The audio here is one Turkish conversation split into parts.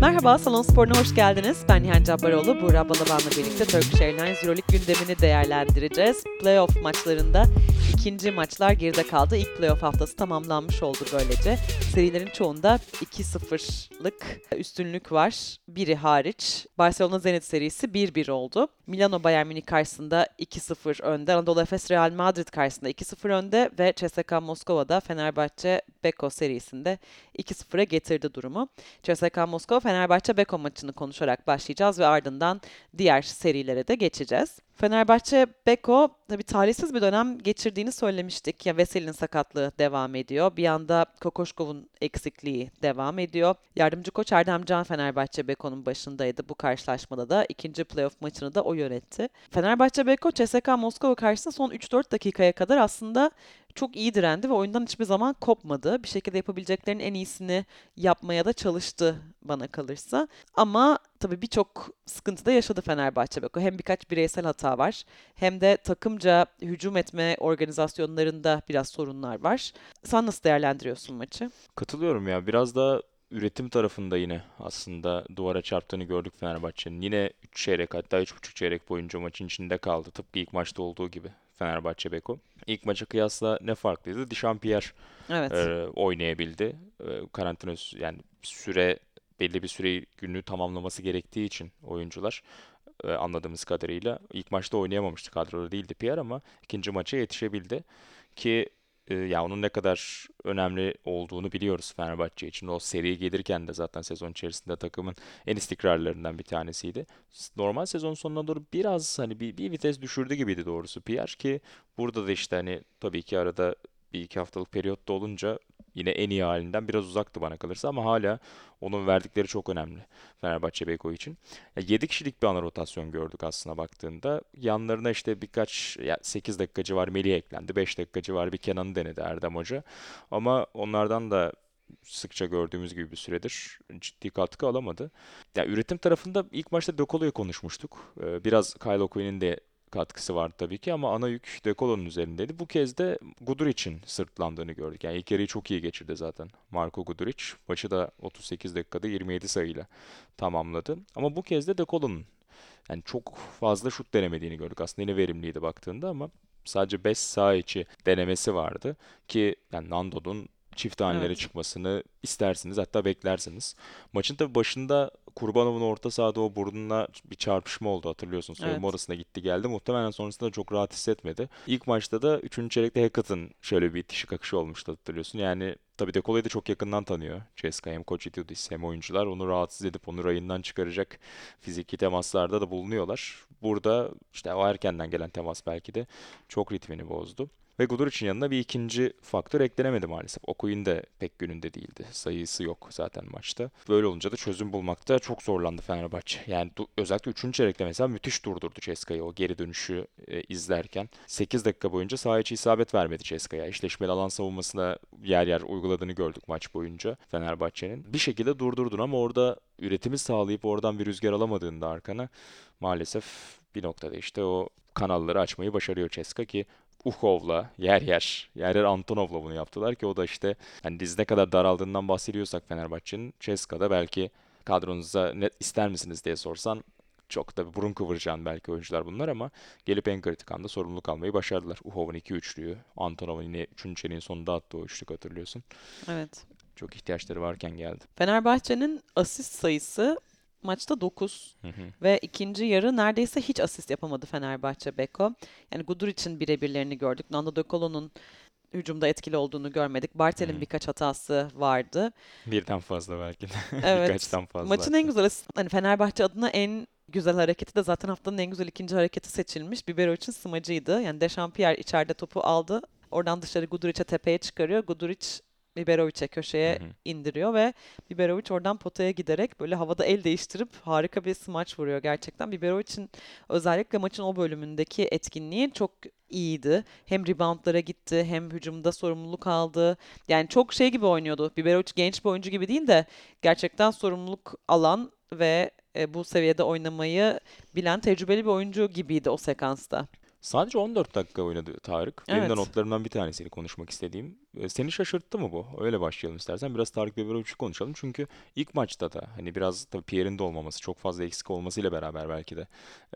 Merhaba, Salon Spor'una hoş geldiniz. Ben Nihan Cabbaroğlu, Buğra Balaban'la birlikte Turkish Airlines Euroleague gündemini değerlendireceğiz. Playoff maçlarında ikinci maçlar geride kaldı. İlk playoff haftası tamamlanmış oldu böylece. Serilerin çoğunda 2-0'lık üstünlük var. Biri hariç. Barcelona Zenit serisi 1-1 oldu. Milano Bayern Münih karşısında 2-0 önde. Anadolu Efes Real Madrid karşısında 2-0 önde ve CSKA Moskova'da Fenerbahçe Beko serisinde 2-0'a getirdi durumu. CSKA Moskova Fenerbahçe Beko maçını konuşarak başlayacağız ve ardından diğer serilere de geçeceğiz. Fenerbahçe Beko tabii talihsiz bir dönem geçirdiğini söylemiştik. Ya Veseli'nin sakatlığı devam ediyor. Bir yanda Kokoşkov'un eksikliği devam ediyor. Yardımcı koç Erdem Can Fenerbahçe Beko'nun başındaydı bu karşılaşmada da. ikinci playoff maçını da o yönetti. Fenerbahçe Beko CSKA Moskova karşısında son 3-4 dakikaya kadar aslında çok iyi direndi ve oyundan hiçbir zaman kopmadı. Bir şekilde yapabileceklerinin en iyisini yapmaya da çalıştı bana kalırsa. Ama tabii birçok sıkıntı da yaşadı Fenerbahçe Beko. Hem birkaç bireysel hata var hem de takımca hücum etme organizasyonlarında biraz sorunlar var. Sen nasıl değerlendiriyorsun maçı? Katılıyorum ya. Biraz da üretim tarafında yine aslında duvara çarptığını gördük Fenerbahçe'nin. Yine 3 çeyrek hatta 3,5 çeyrek boyunca maçın içinde kaldı. Tıpkı ilk maçta olduğu gibi Fenerbahçe Beko. İlk maça kıyasla ne farklıydı? Dişampiyer Evet. e, oynayabildi. E, karantina yani süre belli bir süreyi günü tamamlaması gerektiği için oyuncular e, anladığımız kadarıyla ilk maçta oynayamamıştı kadroda değildi Pierre ama ikinci maça yetişebildi ki e, ya onun ne kadar önemli olduğunu biliyoruz Fenerbahçe için. O seri gelirken de zaten sezon içerisinde takımın en istikrarlarından bir tanesiydi. Normal sezon sonuna doğru biraz hani bir, bir vites düşürdü gibiydi doğrusu Pierre ki burada da işte hani tabii ki arada bir iki haftalık periyotta olunca yine en iyi halinden biraz uzaktı bana kalırsa ama hala onun verdikleri çok önemli Fenerbahçe Beko için. Ya 7 kişilik bir ana rotasyon gördük aslında baktığında. Yanlarına işte birkaç ya 8 dakika civarı Melih eklendi. 5 dakika civarı bir Kenan'ı denedi Erdem Hoca. Ama onlardan da sıkça gördüğümüz gibi bir süredir ciddi katkı alamadı. Ya üretim tarafında ilk maçta De Colo'yu konuşmuştuk. Ee, Biraz Kyle O'Quinn'in de katkısı vardı tabii ki ama ana yük De Colo'nun üzerindeydi. Bu kez de Guduric'in sırtlandığını gördük. Yani ilk yarıyı çok iyi geçirdi zaten Marco Guduric. Maçı da 38 dakikada 27 sayıyla tamamladı. Ama bu kez de De Colo'nun yani çok fazla şut denemediğini gördük. Aslında yine verimliydi baktığında ama sadece 5 sağ içi denemesi vardı ki yani Nando'nun çift hanelere Evet. çıkmasını istersiniz hatta beklersiniz. Maçın tabii başında Kurbanov'un orta sahada o burnuna bir çarpışma oldu hatırlıyorsun. Soyunma Evet. odasına gitti geldi. Muhtemelen sonrasında çok rahat hissetmedi. İlk maçta da 3. çeyrekte Hackett'ın şöyle bir itişi kakışı olmuştu hatırlıyorsun. Yani tabii De Colo'yu da çok yakından tanıyor. CSKA hem Koç Itudis hem oyuncular. Onu rahatsız edip onu rayından çıkaracak fiziki temaslarda da bulunuyorlar. Burada işte o erkenden gelen temas belki de çok ritmini bozdu. Ve Guduric'in yanına bir ikinci faktör eklenemedi maalesef. Okuyun da pek gününde değildi. Sayısı yok zaten maçta. Böyle olunca da çözüm bulmakta çok zorlandı Fenerbahçe. Yani özellikle 3. çeyrekte mesela müthiş durdurdu Ceska'yı o geri dönüşü e, izlerken. 8 dakika boyunca saha içi isabet vermedi Ceska'ya. İşleşmeli alan savunmasına yer yer uyguladığını gördük maç boyunca Fenerbahçe'nin. Bir şekilde durdurdun ama orada üretimi sağlayıp oradan bir rüzgar alamadığında arkana maalesef bir noktada işte o kanalları açmayı başarıyor Ceska ki Uhov'la yer yer yer yer Antonov'la bunu yaptılar ki o da işte hani diz ne kadar daraldığından bahsediyorsak Fenerbahçe'nin Ceska'da belki kadronuza ne ister misiniz diye sorsan çok da burun kıvıracağın belki oyuncular bunlar ama gelip en kritik anda sorumluluk almayı başardılar. Uhov'un iki üçlüyü, Antonov'un yine 3. çeyreğin sonunda attığı o üçlük hatırlıyorsun. Evet. Çok ihtiyaçları varken geldi. Fenerbahçe'nin asist sayısı maçta 9 Hı hı. ve ikinci yarı neredeyse hiç asist yapamadı Fenerbahçe Beko. Yani Guduric'in birebirlerini gördük. Nando De Colo'nun hücumda etkili olduğunu görmedik. Bartel'in birkaç hatası vardı. Birden fazla belki de. Evet. Birkaçtan fazla Maçın en güzel hani Fenerbahçe adına en güzel hareketi de zaten haftanın en güzel ikinci hareketi seçilmiş. Bibero için smacıydı. Yani Dechampierre içeride topu aldı. Oradan dışarı Guduric'e tepeye çıkarıyor. Guduric Biberovic'e köşeye Hı hı. indiriyor ve Biberovic oradan potaya giderek böyle havada el değiştirip harika bir smaç vuruyor gerçekten. Biberovic'in özellikle maçın o bölümündeki etkinliği çok iyiydi. Hem reboundlara gitti hem hücumda sorumluluk aldı. Yani çok şey gibi oynuyordu. Biberovic genç bir oyuncu gibi değil de gerçekten sorumluluk alan ve e, bu seviyede oynamayı bilen tecrübeli bir oyuncu gibiydi o sekansta. Sadece 14 dakika oynadı Tarık. Benim de Evet. notlarımdan bir tanesini konuşmak istediğim. E, Seni şaşırttı mı bu? Öyle başlayalım istersen. Biraz Tarık Biberovic'i konuşalım. Çünkü ilk maçta da hani biraz tabii Pierre'in de olmaması, çok fazla eksik olmasıyla beraber belki de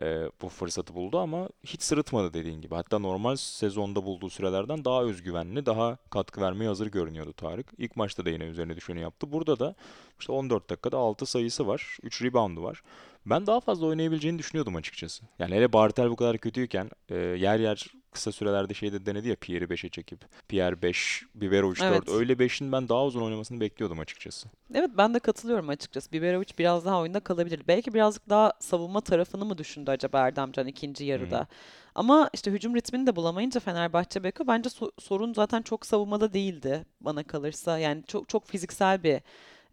e, bu fırsatı buldu ama hiç sırıtmadı dediğin gibi. Hatta normal sezonda bulduğu sürelerden daha özgüvenli, daha katkı vermeye hazır görünüyordu Tarık. İlk maçta da yine üzerine düşeni yaptı. Burada da işte 14 dakikada 6 sayısı var, 3 reboundu var. Ben daha fazla oynayabileceğini düşünüyordum açıkçası. Yani hele Bartel bu kadar kötüyken e, yer yer kısa sürelerde şeyde denedi ya Pierre'i 5'e çekip Pierre 5, Biberovic 4. Evet. Öyle 5'in ben daha uzun oynamasını bekliyordum açıkçası. Evet ben de katılıyorum açıkçası. Biberovic biraz daha oyunda kalabilir. Belki birazcık daha savunma tarafını mı düşündü acaba Erdemcan ikinci yarıda? Ama işte hücum ritmini de bulamayınca Fenerbahçe Beko bence so- sorun zaten çok savunmada değildi bana kalırsa. Yani çok çok fiziksel bir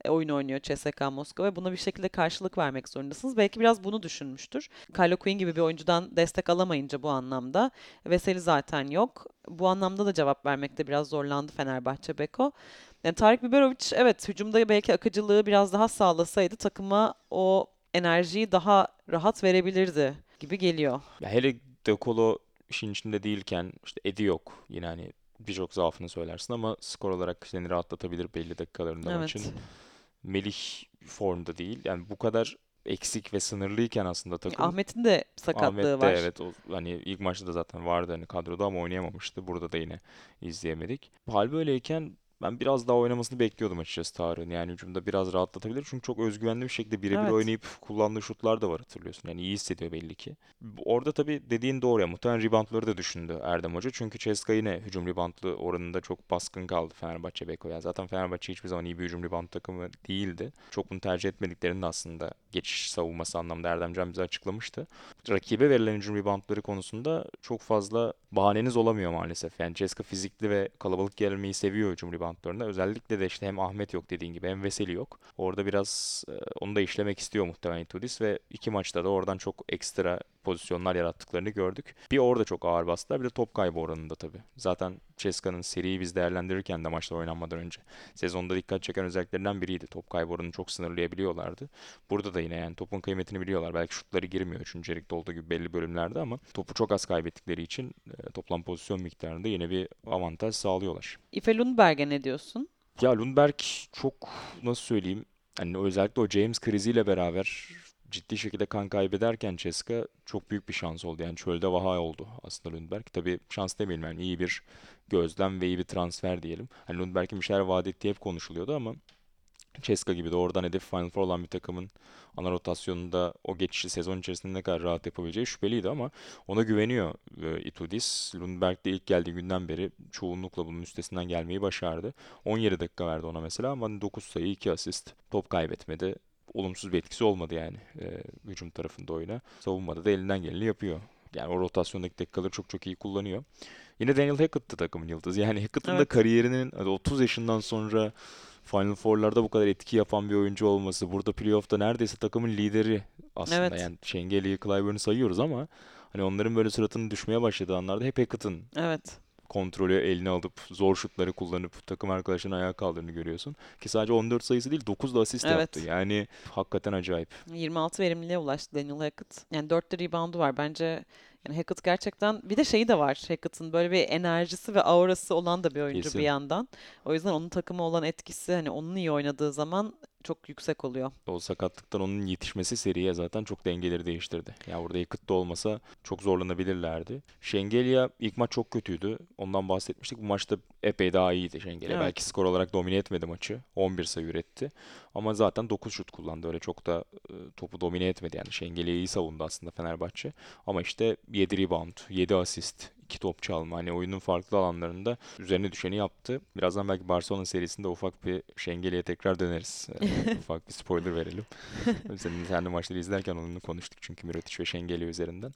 oyun oynuyor CSKA Moskova ve buna bir şekilde karşılık vermek zorundasınız. Belki biraz bunu düşünmüştür. Kylo Quinn gibi bir oyuncudan destek alamayınca bu anlamda. Veseli zaten yok. Bu anlamda da cevap vermekte biraz zorlandı Fenerbahçe Beko. Yani Tarık Biberovic evet hücumda belki akıcılığı biraz daha sağlasaydı takıma o enerjiyi daha rahat verebilirdi gibi geliyor. Ya hele De Colo işin içinde değilken işte Edi yok. Yine hani birçok zaafını söylersin ama skor olarak seni rahatlatabilir belli dakikalarında Evet. maçın. Melih formda değil. Yani bu kadar eksik ve sınırlıyken aslında takım Ahmet'in de sakatlığı Ahmet de var. evet o, hani ilk maçta da zaten vardı hani kadroda ama oynayamamıştı. Burada da yine izleyemedik. Hal böyleyken ben biraz daha oynamasını bekliyordum açıkçası Tarık'ın. Yani hücumda biraz rahatlatabilir. Çünkü çok özgüvenli bir şekilde birebir Evet. oynayıp kullandığı şutlar da var hatırlıyorsun. Yani iyi hissediyor belli ki. Orada tabii dediğin doğru ya. Muhtemelen reboundları da düşündü Erdem Hoca. Çünkü Ceska yine hücum reboundlı oranında çok baskın kaldı Fenerbahçe Beko. Yani zaten Fenerbahçe hiçbir zaman iyi bir hücum rebound takımı değildi. Çok bunu tercih etmediklerini de aslında geçiş savunması anlamda Erdemcan bize açıklamıştı. Rakibe verilen hücum reboundları konusunda çok fazla bahaneniz olamıyor maalesef. Yani Ceska fizikli ve kalabalık gelmeyi seviyor hücum reboundlarında. Özellikle de işte hem Ahmet yok dediğin gibi hem Veseli yok. Orada biraz e, onu da işlemek istiyor muhtemelen Itudis ve iki maçta da oradan çok ekstra pozisyonlar yarattıklarını gördük. Bir orada çok ağır bastılar bir de top kaybı oranında tabii. Zaten Ceska'nın seriyi biz değerlendirirken de maçta oynanmadan önce sezonda dikkat çeken özelliklerinden biriydi. Top kaybı oranını çok sınırlayabiliyorlardı. Burada da yine yani topun kıymetini biliyorlar. Belki şutları girmiyor 3. yarıda olduğu gibi belli bölümlerde ama topu çok az kaybettikleri için e, toplam pozisyon miktarında yine bir avantaj sağlıyorlar. Ife Lundberg'e ne diyorsun? Ya Lundberg çok nasıl söyleyeyim hani özellikle o James kriziyle beraber ciddi şekilde kan kaybederken Ceska çok büyük bir şans oldu. Yani çölde vaha oldu aslında Lundberg. Tabii şans demeyelim yani iyi bir gözlem ve iyi bir transfer diyelim. Hani Lundberg'in bir şeyler vaat ettiği hep konuşuluyordu ama Ceska gibi de oradan hedef Final Four olan bir takımın ana rotasyonunda o geçişi sezon içerisinde ne kadar rahat yapabileceği şüpheliydi ama ona güveniyor e, Itudis. Lundberg de ilk geldiği günden beri çoğunlukla bunun üstesinden gelmeyi başardı. 17 dakika verdi ona mesela ama 9 sayı 2 asist. Top kaybetmedi. Olumsuz bir etkisi olmadı yani e, hücum tarafında oyuna. Savunmada da elinden geleni yapıyor. Yani o rotasyondaki dakikaları çok çok iyi kullanıyor. Yine Daniel Hackett'tı takımın yıldızı. Yani Hackett'ın da Evet. kariyerinin hadi 30 yaşından sonra Final Four'larda bu kadar etki yapan bir oyuncu olması, burada playoff'ta neredeyse takımın lideri aslında. Evet. Yani Şengeli'yi, Clyburn'u sayıyoruz ama hani onların böyle suratının düşmeye başladığı anlarda hep Hackett'ın Evet. Kontrolü eline alıp zor şutları kullanıp takım arkadaşını ayağa kaldırdığını görüyorsun. Ki sadece 14 sayısı değil 9 da asist Evet. yaptı. Yani hakikaten acayip. 26 verimliliğe ulaştı Daniel Hackett. Yani 4'te reboundu var. Bence yani Hackett gerçekten bir de şeyi de var. Hackett'ın böyle bir enerjisi ve aurası olan da bir oyuncu Kesin. bir yandan. O yüzden onun takıma olan etkisi hani onun iyi oynadığı zaman çok yüksek oluyor. O sakatlıktan onun yetişmesi seriye zaten çok dengeleri değiştirdi. Ya burada Yakıt da olmasa çok zorlanabilirlerdi. Şengelya ilk maç çok kötüydü. Ondan bahsetmiştik. Bu maçta epey daha iyiydi Şengelya. Evet. Belki skor olarak domine etmedi maçı. 11 sayı üretti. Ama zaten 9 şut kullandı. Öyle çok da e, topu domine etmedi. Yani Şengelya iyi savundu aslında Fenerbahçe. Ama işte 7 rebound, 7 asist, 2 top çalma. Hani oyunun farklı alanlarında üzerine düşeni yaptı. Birazdan belki Barcelona serisinde ufak bir Şengeli'ye tekrar döneriz. E, ufak bir spoiler verelim. Senin sen de maçları izlerken onunla konuştuk çünkü Mirotic ve Şengeli üzerinden.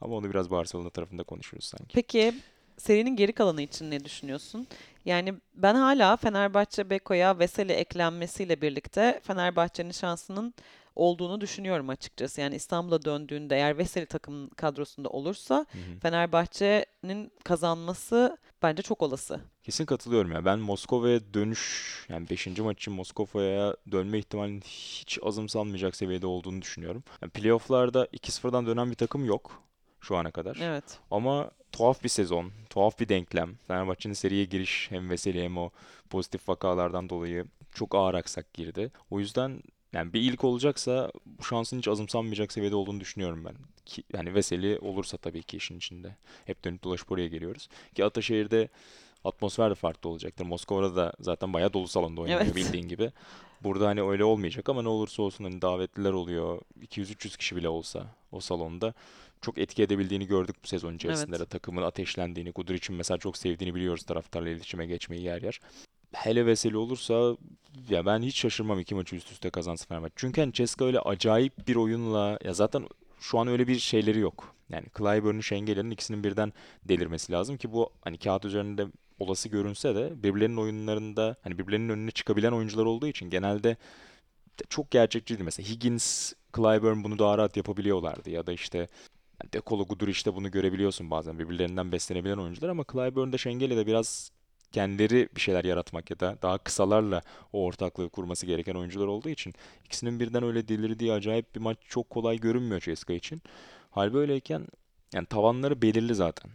Ama onu biraz Barcelona tarafında konuşuruz sanki. Peki serinin geri kalanı için ne düşünüyorsun? Yani ben hala Fenerbahçe Beko'ya Veseli eklenmesiyle birlikte Fenerbahçe'nin şansının olduğunu düşünüyorum açıkçası. Yani İstanbul'a döndüğünde eğer Veseli takım kadrosunda olursa. Fenerbahçe'nin kazanması bence çok olası. Kesin katılıyorum ya. Ben Moskova'ya dönüş yani 5. maç için Moskova'ya dönme ihtimalinin hiç azımsanmayacak seviyede olduğunu düşünüyorum. Yani playoff'larda 2-0'dan dönen bir takım yok. şu ana kadar. Evet. Ama tuhaf bir sezon, tuhaf bir denklem. Fenerbahçe'nin seriye giriş hem Veseli hem o pozitif vakalardan dolayı çok ağır aksak girdi. O yüzden yani bir ilk olacaksa bu şansın hiç azımsanmayacak seviyede olduğunu düşünüyorum ben. Ki, yani Veseli olursa tabii ki işin içinde. Hep dönüp dolaşıp oraya geliyoruz. Ki Ataşehir'de atmosfer de farklı olacaktır. Moskova'da da zaten bayağı dolu salonda oynanıyor Evet. bildiğin gibi. Burada hani öyle olmayacak ama ne olursa olsun hani davetliler oluyor. 200-300 kişi bile olsa o salonda çok etki edebildiğini gördük bu sezon içerisinde Evet. de. Takımın ateşlendiğini, Guduric'in mesela çok sevdiğini biliyoruz taraftarla iletişime geçmeyi yer yer. Hele Veseli olursa ya ben hiç şaşırmam iki maçı üst üste kazansa Fenerbahçe. Çünkü hani Ceska öyle acayip bir oyunla ya zaten şu an öyle bir şeyleri yok. Yani Clyburn'un Şengel'in ikisinin birden delirmesi lazım ki bu hani kağıt üzerinde olası görünse de birbirlerinin oyunlarında hani birbirlerinin önüne çıkabilen oyuncular olduğu için genelde de çok gerçekçiydi. Mesela Higgins, Clyburn bunu daha rahat yapabiliyorlardı ya da işte yani De Colo, Guduric de bunu görebiliyorsun bazen birbirlerinden beslenebilen oyuncular ama Clyburn'da Şengel'e de biraz kendileri bir şeyler yaratmak ya da daha kısalarla o ortaklığı kurması gereken oyuncular olduğu için ikisinin birden öyle delirdiği acayip bir maç çok kolay görünmüyor CSKA için. Hal böyleyken yani tavanları belirli zaten.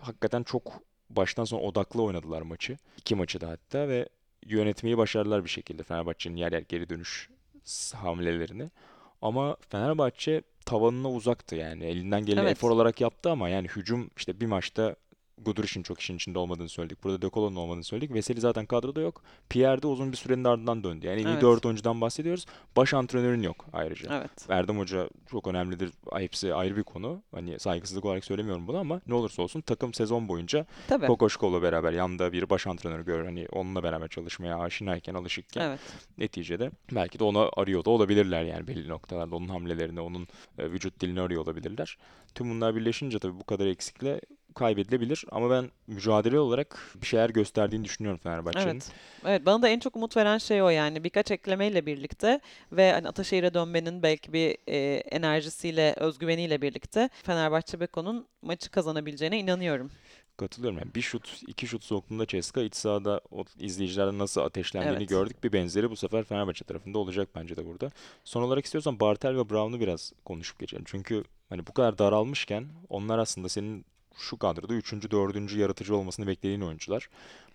Hakikaten çok baştan sona odaklı oynadılar maçı. İki maçı da hatta ve yönetmeyi başardılar bir şekilde Fenerbahçe'nin yer yer geri dönüş hamlelerini. Ama Fenerbahçe tavanına uzaktı yani. Elinden geleni Evet. efor olarak yaptı ama yani hücum işte bir maçta Guduric'in çok işin içinde olmadığını söyledik. Burada De Colo'nun olmadığını söyledik. Veseli zaten kadroda yok. Pierre de uzun bir sürenin ardından döndü. Yani iyi Evet. 4 oyuncudan bahsediyoruz. Baş antrenörün yok ayrıca. Evet. Erdem Hoca çok önemlidir. Hepsi ayrı bir konu. Hani saygısızlık olarak söylemiyorum bunu ama ne olursa olsun takım sezon boyunca Tabii. Kokoşkov'la beraber yanında bir baş antrenör gör. Hani onunla beraber çalışmaya aşinayken, alışıkken Evet. neticede belki de onu arıyor da olabilirler yani belli noktalarda. Onun hamlelerini, onun e, vücut dilini arıyor olabilirler. Tüm bunlar birleşince tabii bu kadar eksikle kaybedilebilir ama ben mücadele olarak bir şeyler gösterdiğini düşünüyorum Fenerbahçe'nin. Evet. Evet bana da en çok umut veren şey o yani birkaç eklemeyle birlikte ve hani Ataşehir'e dönmenin belki bir e, enerjisiyle, özgüveniyle birlikte Fenerbahçe Beko'nun maçı kazanabileceğine inanıyorum. Katılıyorum. Yani bir şut, iki şut soktuğunda Ceska iç sahada o izleyicilerden nasıl ateşlendiğini Evet. gördük. Bir benzeri bu sefer Fenerbahçe tarafında olacak bence de burada. Son olarak istiyorsan Bartel ve Brown'u biraz konuşup geçelim. Çünkü hani bu kadar daralmışken onlar aslında senin şu kadroda üçüncü, dördüncü yaratıcı olmasını beklediğin oyuncular.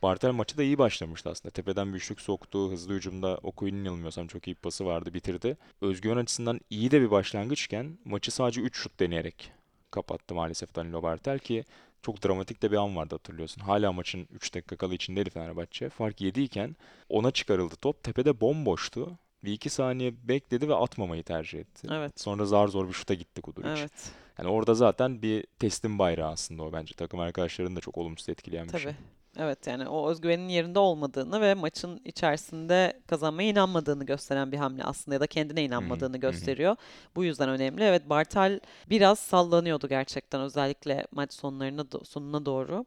Bartel maçı da iyi başlamıştı aslında. Tepeden bir üçlük soktu. Hızlı hücumda Okuyun'un yanılmıyorsam çok iyi bir pası vardı, bitirdi. Özgüven açısından iyi de bir başlangıçken maçı sadece 3 şut deneyerek kapattı maalesef Danilo Bartel ki çok dramatik de bir an vardı hatırlıyorsun. Hala maçın 3 dakika kalı içindeydi Fenerbahçe. Fark 7 iken ona çıkarıldı top. Tepede bomboştu. Bir iki saniye bekledi ve atmamayı tercih etti. Evet. Sonra zar zor bir şuta gitti Guduric. Evet. Yani orada zaten bir teslim bayrağı aslında o bence. Takım arkadaşlarını da çok olumsuz etkileyen bir şey. Tabii. Evet yani o özgüvenin yerinde olmadığını ve maçın içerisinde kazanmaya inanmadığını gösteren bir hamle aslında ya da kendine inanmadığını gösteriyor. Bu yüzden önemli. Evet Bartel biraz sallanıyordu gerçekten özellikle maç sonlarına sonuna doğru.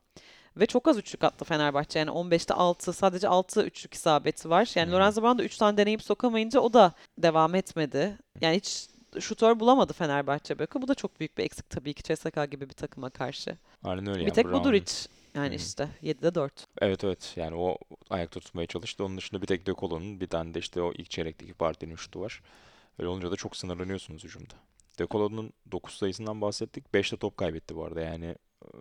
Ve çok az üçlük attı Fenerbahçe. Yani 15'te 6, sadece 6 üçlük isabeti var. Yani. Lorenzo Brown da 3 tane deneyip sokamayınca o da devam etmedi. Yani hiç şutör bulamadı Fenerbahçe Beko. Bu da çok büyük bir eksik tabii ki CSKA gibi bir takıma karşı. Aynen öyle bir yani tek Brown- Guduric yani Hı. işte 7'de 4. Evet evet yani o ayakta tutmaya çalıştı. Onun dışında bir tek De Colo'nun bir tane de işte o ilk çeyrekteki partinin şutu var. Öyle olunca da çok sınırlanıyorsunuz hücumda. De Colo'nun 9 sayısından bahsettik. 5'te top kaybetti bu arada yani e,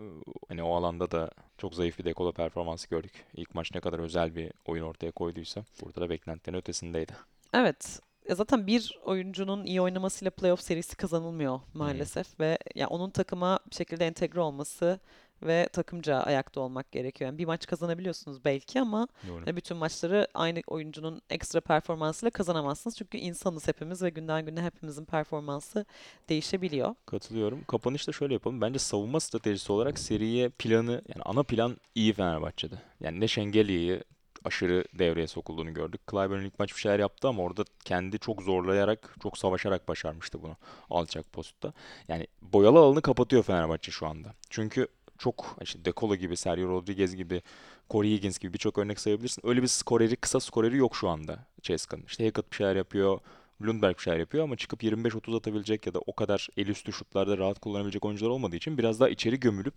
hani o alanda da çok zayıf bir De Colo performansı gördük. İlk maç ne kadar özel bir oyun ortaya koyduysa burada da beklentilerin ötesindeydi. Evet. Ya zaten bir oyuncunun iyi oynamasıyla playoff serisi kazanılmıyor maalesef ve ya onun takıma bir şekilde entegre olması ve takımca ayakta olmak gerekiyor. Yani bir maç kazanabiliyorsunuz belki ama Doğru. hani bütün maçları aynı oyuncunun ekstra performansıyla kazanamazsınız. Çünkü insanız hepimiz ve günden güne hepimizin performansı değişebiliyor. Katılıyorum. Kapanışta şöyle yapalım. Bence savunma stratejisi olarak seriye planı yani ana plan iyi Fenerbahçe'de. Yani ne Şengeli'yi aşırı devreye sokulduğunu gördük. Clyburn ilk maç bir şeyler yaptı ama orada kendi çok zorlayarak, çok savaşarak başarmıştı bunu alçak postta. Yani boyalı alanı kapatıyor Fenerbahçe şu anda. Çünkü çok işte De Colo gibi, Sergio Rodriguez gibi, Corey Higgins gibi birçok örnek sayabilirsin. Öyle bir skoreri, kısa skoreri yok şu anda CSKA'nın. İşte Hackett bir şeyler yapıyor, Lundberg bir şeyler yapıyor ama çıkıp 25-30 atabilecek ya da o kadar el üstü şutlarda rahat kullanabilecek oyuncular olmadığı için biraz daha içeri gömülüp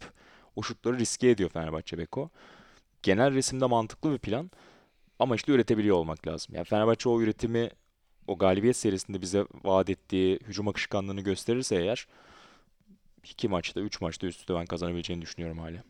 o şutları riske ediyor Fenerbahçe Beko. Genel resimde mantıklı bir plan ama işte üretebiliyor olmak lazım. Yani Fenerbahçe o üretimi o galibiyet serisinde bize vaat ettiği hücum akışkanlığını gösterirse eğer iki maçta, üç maçta üst üste ben kazanabileceğini düşünüyorum hala.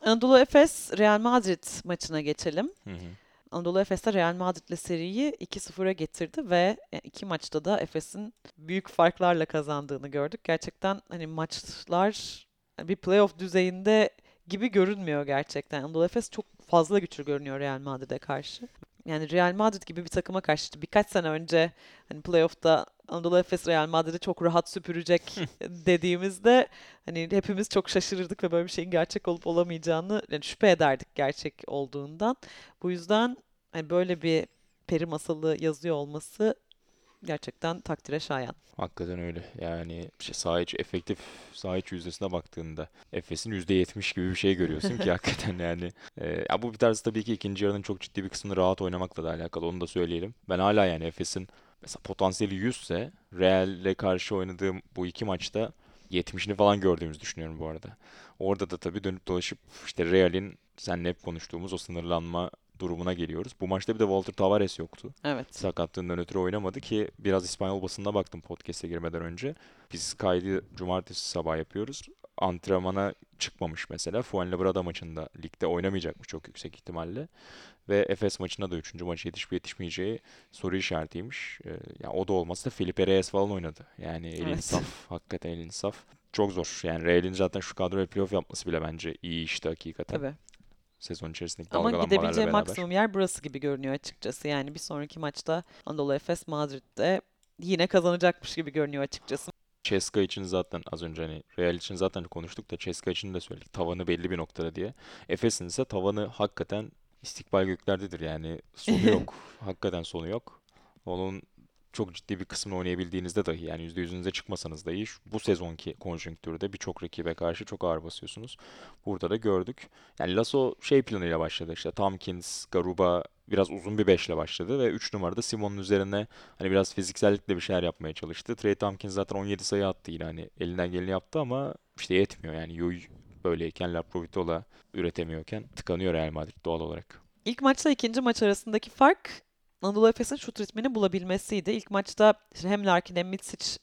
Anadolu Efes Real Madrid maçına geçelim. Hı hı. Anadolu Efes de Real Madrid'le seriyi 2-0'a getirdi ve e, iki maçta da Efes'in büyük farklarla kazandığını gördük. Gerçekten hani maçlar bir playoff düzeyinde gibi görünmüyor gerçekten. Anadolu Efes çok fazla güçlü görünüyor Real Madrid'e karşı. Yani Real Madrid gibi bir takıma karşı işte birkaç sene önce hani playoff'ta Anadolu Efes Real Madrid'i çok rahat süpürecek dediğimizde hani hepimiz çok şaşırırdık ve böyle bir şeyin gerçek olup olamayacağını yani şüphe ederdik gerçek olduğundan. Bu yüzden hani böyle bir peri masalı yazıyor olması gerçekten takdire şayan. Hakikaten öyle. Yani işte saha içi efektif saha içi yüzdesine baktığında Efes'in %70 gibi bir şey görüyorsun ki hakikaten yani. Ee, ya bu bir tarz tabii ki ikinci yarının çok ciddi bir kısmını rahat oynamakla da alakalı onu da söyleyelim. Ben hala yani Efes'in mesela potansiyeli 100 ise Real'le karşı oynadığım bu iki maçta 70'ini falan gördüğümüzü düşünüyorum bu arada. Orada da tabii dönüp dolaşıp işte Real'in seninle hep konuştuğumuz o sınırlanma durumuna geliyoruz. Bu maçta bir de Walter Tavares yoktu Evet. sakatlığından ötürü oynamadı ki biraz İspanyol basınına baktım podcast'e girmeden önce. Biz kaydı cumartesi sabah yapıyoruz. Antrenmana çıkmamış mesela. Fuenlabrada maçında ligde oynamayacakmış çok yüksek ihtimalle. Ve Efes maçında da 3. maç yetişip yetişmeyeceği soru işaretiymiş. Ee, yani o da olmazsa Felipe Reyes falan oynadı. Yani elin Evet. saf. Hakikaten elin saf. Çok zor. Yani Real'in zaten şu kadroya playoff yapması bile bence iyi işte hakikaten. Tabii. Sezon içerisindeki Ama dalgalanmalarla gidebileceği beraber. maksimum yer burası gibi görünüyor açıkçası. Yani bir sonraki maçta Anadolu Efes Madrid'de yine kazanacakmış gibi görünüyor açıkçası. Ceska için zaten az önce hani Real için zaten konuştuk da Ceska için de söyledik. Tavanı belli bir noktada diye. Efes'in ise tavanı hakikaten istikbal göklerdedir yani sonu yok. hakikaten sonu yok. Onun çok ciddi bir kısmını oynayabildiğinizde dahi yani %100'ünüze çıkmasanız dahi bu sezonki konjonktürde birçok rakibe karşı çok ağır basıyorsunuz. Burada da gördük. Yani Lasso şey planıyla başladı işte Tompkins, Garuba biraz uzun bir beşle başladı ve 3 numarada Simon'un üzerine Hani biraz fiziksellikle bir şeyler yapmaya çalıştı. Trey Tompkins zaten 17 sayı attı yine hani elinden geleni yaptı ama işte yetmiyor yani. Yuy böyleyken Laprovitola üretemiyorken tıkanıyor Real Madrid doğal olarak. İlk maçla ikinci maç arasındaki fark Anadolu Efes'in şut ritmini bulabilmesiydi. İlk maçta işte hem Larkin hem Mitsic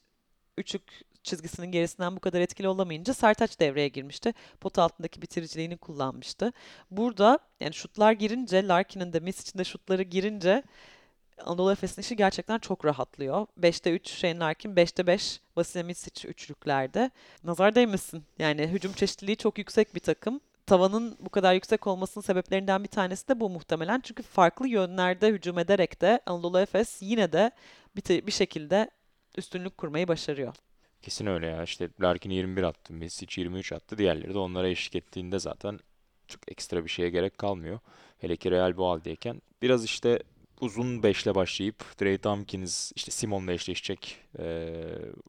üçlük çizgisinin gerisinden bu kadar etkili olamayınca Sertaç devreye girmişti. Pot altındaki bitiriciliğini kullanmıştı. Burada yani şutlar girince Larkin'in de Mitsic'in de şutları girince Anadolu Efes'in işi gerçekten çok rahatlıyor. 5'te 3 Shane Larkin, 5'te 5 Vasilya Mitsic üçlüklerde. Nazar değmesin. Yani hücum çeşitliliği çok yüksek bir takım. Tavanın bu kadar yüksek olmasının sebeplerinden bir tanesi de bu muhtemelen. Çünkü farklı yönlerde hücum ederek de Anadolu Efes yine de bir, bir şekilde üstünlük kurmayı başarıyor. Kesin öyle ya işte Larkin 21 attı, Mesic 23 attı. Diğerleri de onlara eşlik ettiğinde zaten çok ekstra bir şeye gerek kalmıyor. Hele ki Real bu haldeyken. Biraz işte uzun beşle başlayıp Trey Tompkins işte Simon'la eşleşecek eee,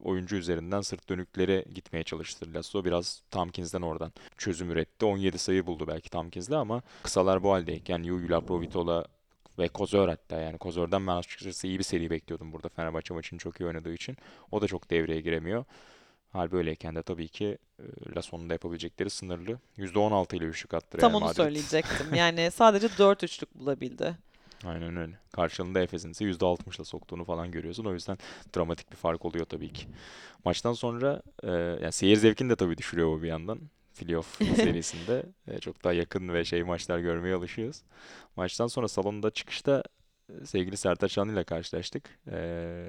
oyuncu üzerinden sırt dönükleri gitmeye çalıştı Lasso. Biraz Tompkins'den oradan çözüm üretti. 17 sayı buldu belki Tompkins'le ama kısalar bu haldeyken Yuyu Laprovitola ve Kozor hatta yani Kozor'dan ben açıkçası iyi bir seri bekliyordum burada Fenerbahçe maçını çok iyi oynadığı için. O da çok devreye giremiyor. Hal böyleyken de tabii ki e, Lasso'nun da yapabilecekleri sınırlı. %16 ile üçlük attı Tam Real onu Madrid. söyleyecektim. Yani sadece 4 üçlük bulabildi. Aynen öyle. Karşılığında Efes'in ise %60'la soktuğunu falan görüyorsun. O yüzden dramatik bir fark oluyor tabii ki. Maçtan sonra e, yani seyir zevkini de tabii düşürüyor bu bir yandan. Playoff serisinde e, çok daha yakın ve şey maçlar görmeye alışıyoruz. Maçtan sonra salonda çıkışta e, sevgili Sertaç Şanlı ile karşılaştık. E,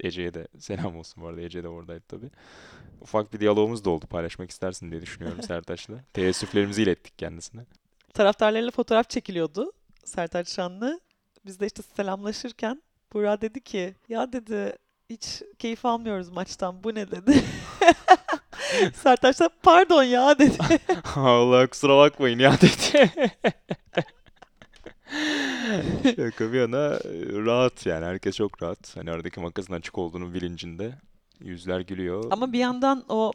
Ece'ye de selam olsun bu arada. Ece de oradaydı tabii. Ufak bir diyalogumuz da oldu. Paylaşmak istersin diye düşünüyorum Sertaç'la. Teessüflerimizi ilettik kendisine. Taraftarlarıyla fotoğraf çekiliyordu Sertaç Şanlı. Biz de işte selamlaşırken Burak dedi ki ya dedi hiç keyif almıyoruz maçtan bu ne dedi. Sertaç da pardon ya dedi. Allah kusura bakmayın ya dedi. Şaka bir yana rahat yani herkes çok rahat. Hani aradaki makasın açık olduğunu bilincinde. Yüzler gülüyor. Ama bir yandan o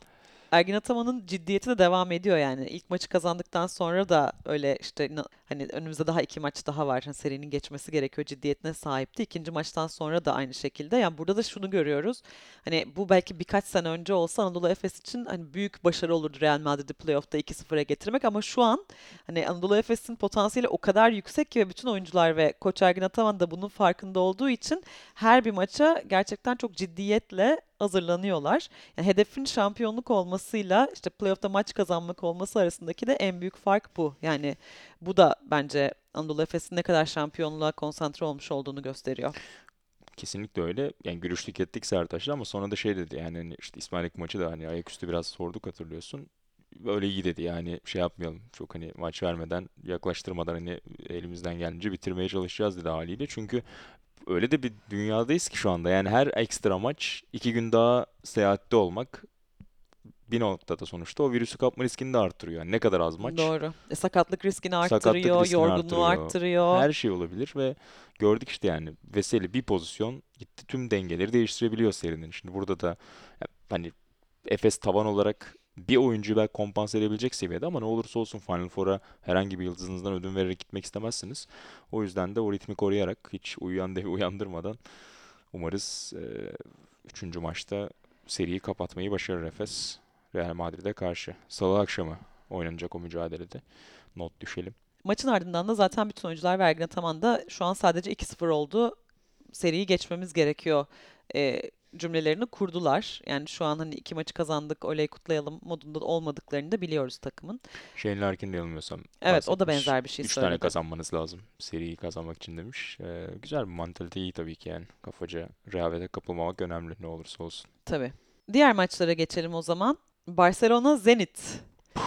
Ergin Ataman'ın ciddiyeti de devam ediyor yani. İlk maçı kazandıktan sonra da öyle işte hani önümüzde daha iki maç daha var. Hani serinin geçmesi gerekiyor ciddiyetine sahipti. İkinci maçtan sonra da aynı şekilde. Yani burada da şunu görüyoruz. Hani bu belki birkaç sene önce olsa Anadolu Efes için hani büyük başarı olurdu Real Madrid'i playoff'ta 2-0'a getirmek ama şu an hani Anadolu Efes'in potansiyeli o kadar yüksek ki ve bütün oyuncular ve Koç Ergin Ataman da bunun farkında olduğu için her bir maça gerçekten çok ciddiyetle hazırlanıyorlar. Yani hedefin şampiyonluk olmasıyla işte playoff'ta maç kazanmak olması arasındaki de en büyük fark bu. Yani bu da bence Anadolu Efes'in ne kadar şampiyonluğa konsantre olmuş olduğunu gösteriyor. Kesinlikle öyle. Yani görüştük ettik Sertaç'la ama sonra da şey dedi yani hani işte İsmail maçı da hani ayaküstü biraz sorduk hatırlıyorsun. Böyle iyi dedi yani şey yapmayalım çok hani maç vermeden yaklaştırmadan hani elimizden gelince bitirmeye çalışacağız dedi haliyle. Çünkü öyle de bir dünyadayız ki şu anda yani her ekstra maç iki gün daha seyahatte olmak bir noktada sonuçta o virüsü kapma riskini de arttırıyor. Yani ne kadar az maç Doğru. E, sakatlık riskini sakatlık arttırıyor, riskini yorgunluğu arttırıyor. arttırıyor. Her şey olabilir ve gördük işte yani Veseli bir pozisyon gitti tüm dengeleri değiştirebiliyor serinin. Şimdi burada da hani Efes tavan olarak bir oyuncuyu belki kompanse edebilecek seviyede ama ne olursa olsun Final Four'a herhangi bir yıldızınızdan ödün vererek gitmek istemezsiniz. O yüzden de o ritmi koruyarak hiç uyuyan devi uyandırmadan umarız e, üçüncü maçta seriyi kapatmayı başarır Efes Real Madrid'e karşı. Salı akşamı oynanacak o mücadelede. Not düşelim. Maçın ardından da zaten bütün oyuncular ve Ergin Ataman da şu an sadece 2-0 oldu. Seriyi geçmemiz gerekiyor e, cümlelerini kurdular. Yani şu an hani iki maçı kazandık, oley kutlayalım modunda olmadıklarını da biliyoruz takımın. Shane Larkin de yanılmıyorsam Evet, o da benzer bir şey Üç tane söyledi. kazanmanız lazım seriyi kazanmak için demiş. Ee, güzel bir mantalite iyi tabii ki yani. Kafaca rehavete kapılmamak önemli ne olursa olsun. Tabii. Diğer maçlara geçelim o zaman. Barcelona Zenit.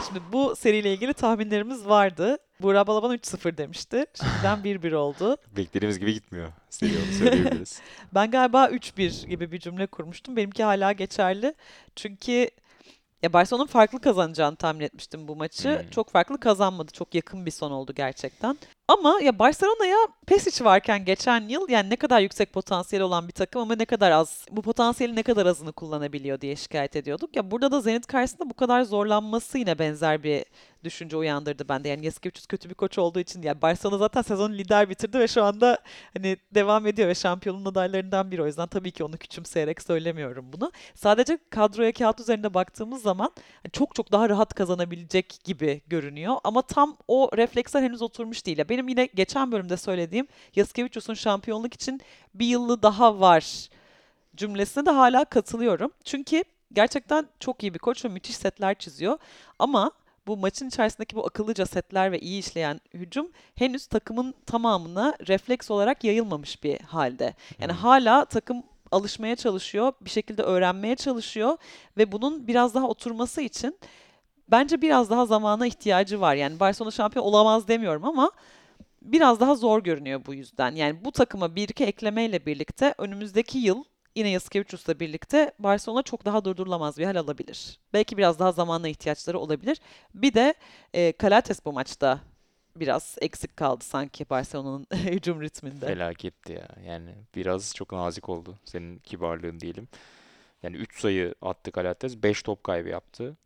Şimdi bu seriyle ilgili tahminlerimiz vardı. Burak Balaban 3-0 demişti. Şimdiden 1-1 oldu. Beklediğimiz gibi gitmiyor seri onu söyleyebiliriz. Ben galiba 3-1 gibi bir cümle kurmuştum. Benimki hala geçerli. Çünkü ya Barcelona'nın farklı kazanacağını tahmin etmiştim bu maçı. Hmm. Çok farklı kazanmadı. Çok yakın bir son oldu gerçekten. Ama ya Barcelona'ya Pesic varken geçen yıl yani ne kadar yüksek potansiyeli olan bir takım ama ne kadar az, bu potansiyeli ne kadar azını kullanabiliyor diye şikayet ediyorduk. Ya burada da Zenit karşısında bu kadar zorlanması yine benzer bir düşünce uyandırdı bende. Yani Yasikevicius kötü bir koç olduğu için yani Barcelona zaten sezonu lider bitirdi ve şu anda hani devam ediyor ve şampiyonluğun adaylarından biri. O yüzden tabii ki onu küçümseyerek söylemiyorum bunu. Sadece kadroya kağıt üzerinde baktığımız zaman çok çok daha rahat kazanabilecek gibi görünüyor. Ama tam o refleksler henüz oturmuş değil. Ya benim yine geçen bölümde söylediğim Yasikevicius'un şampiyonluk için bir yılı daha var cümlesine de hala katılıyorum. Çünkü gerçekten çok iyi bir koç ve müthiş setler çiziyor. Ama bu maçın içerisindeki bu akıllıca setler ve iyi işleyen hücum henüz takımın tamamına refleks olarak yayılmamış bir halde. Yani hala takım alışmaya çalışıyor, bir şekilde öğrenmeye çalışıyor ve bunun biraz daha oturması için bence biraz daha zamana ihtiyacı var. Yani Barcelona şampiyon olamaz demiyorum ama biraz daha zor görünüyor bu yüzden. Yani bu takıma bir iki eklemeyle birlikte önümüzdeki yıl yine Yasikevicius'la birlikte Barcelona çok daha durdurulamaz bir hal alabilir. Belki biraz daha zamana ihtiyaçları olabilir. Bir de e, Calates bu maçta biraz eksik kaldı sanki Barcelona'nın hücum ritminde. Felaketti ya. Yani biraz çok nazik oldu. Senin kibarlığın diyelim. Yani 3 sayı attı Kalates. 5 top kaybı yaptı.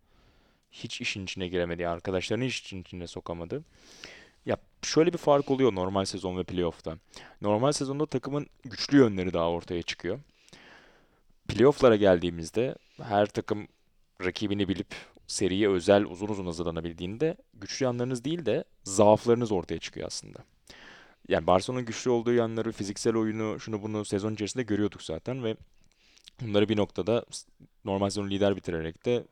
Hiç işin içine giremedi. Arkadaşlarını hiç işin içine sokamadı. Ya şöyle bir fark oluyor normal sezon ve playoff'ta. Normal sezonda takımın güçlü yönleri daha ortaya çıkıyor. Playoff'lara geldiğimizde her takım rakibini bilip seriye özel uzun uzun hazırlanabildiğinde güçlü yanlarınız değil de zaaflarınız ortaya çıkıyor aslında. Yani Barcelona'nın güçlü olduğu yanları, fiziksel oyunu, şunu bunu sezon içerisinde görüyorduk zaten ve bunları bir noktada normal sezonu lider bitirerek de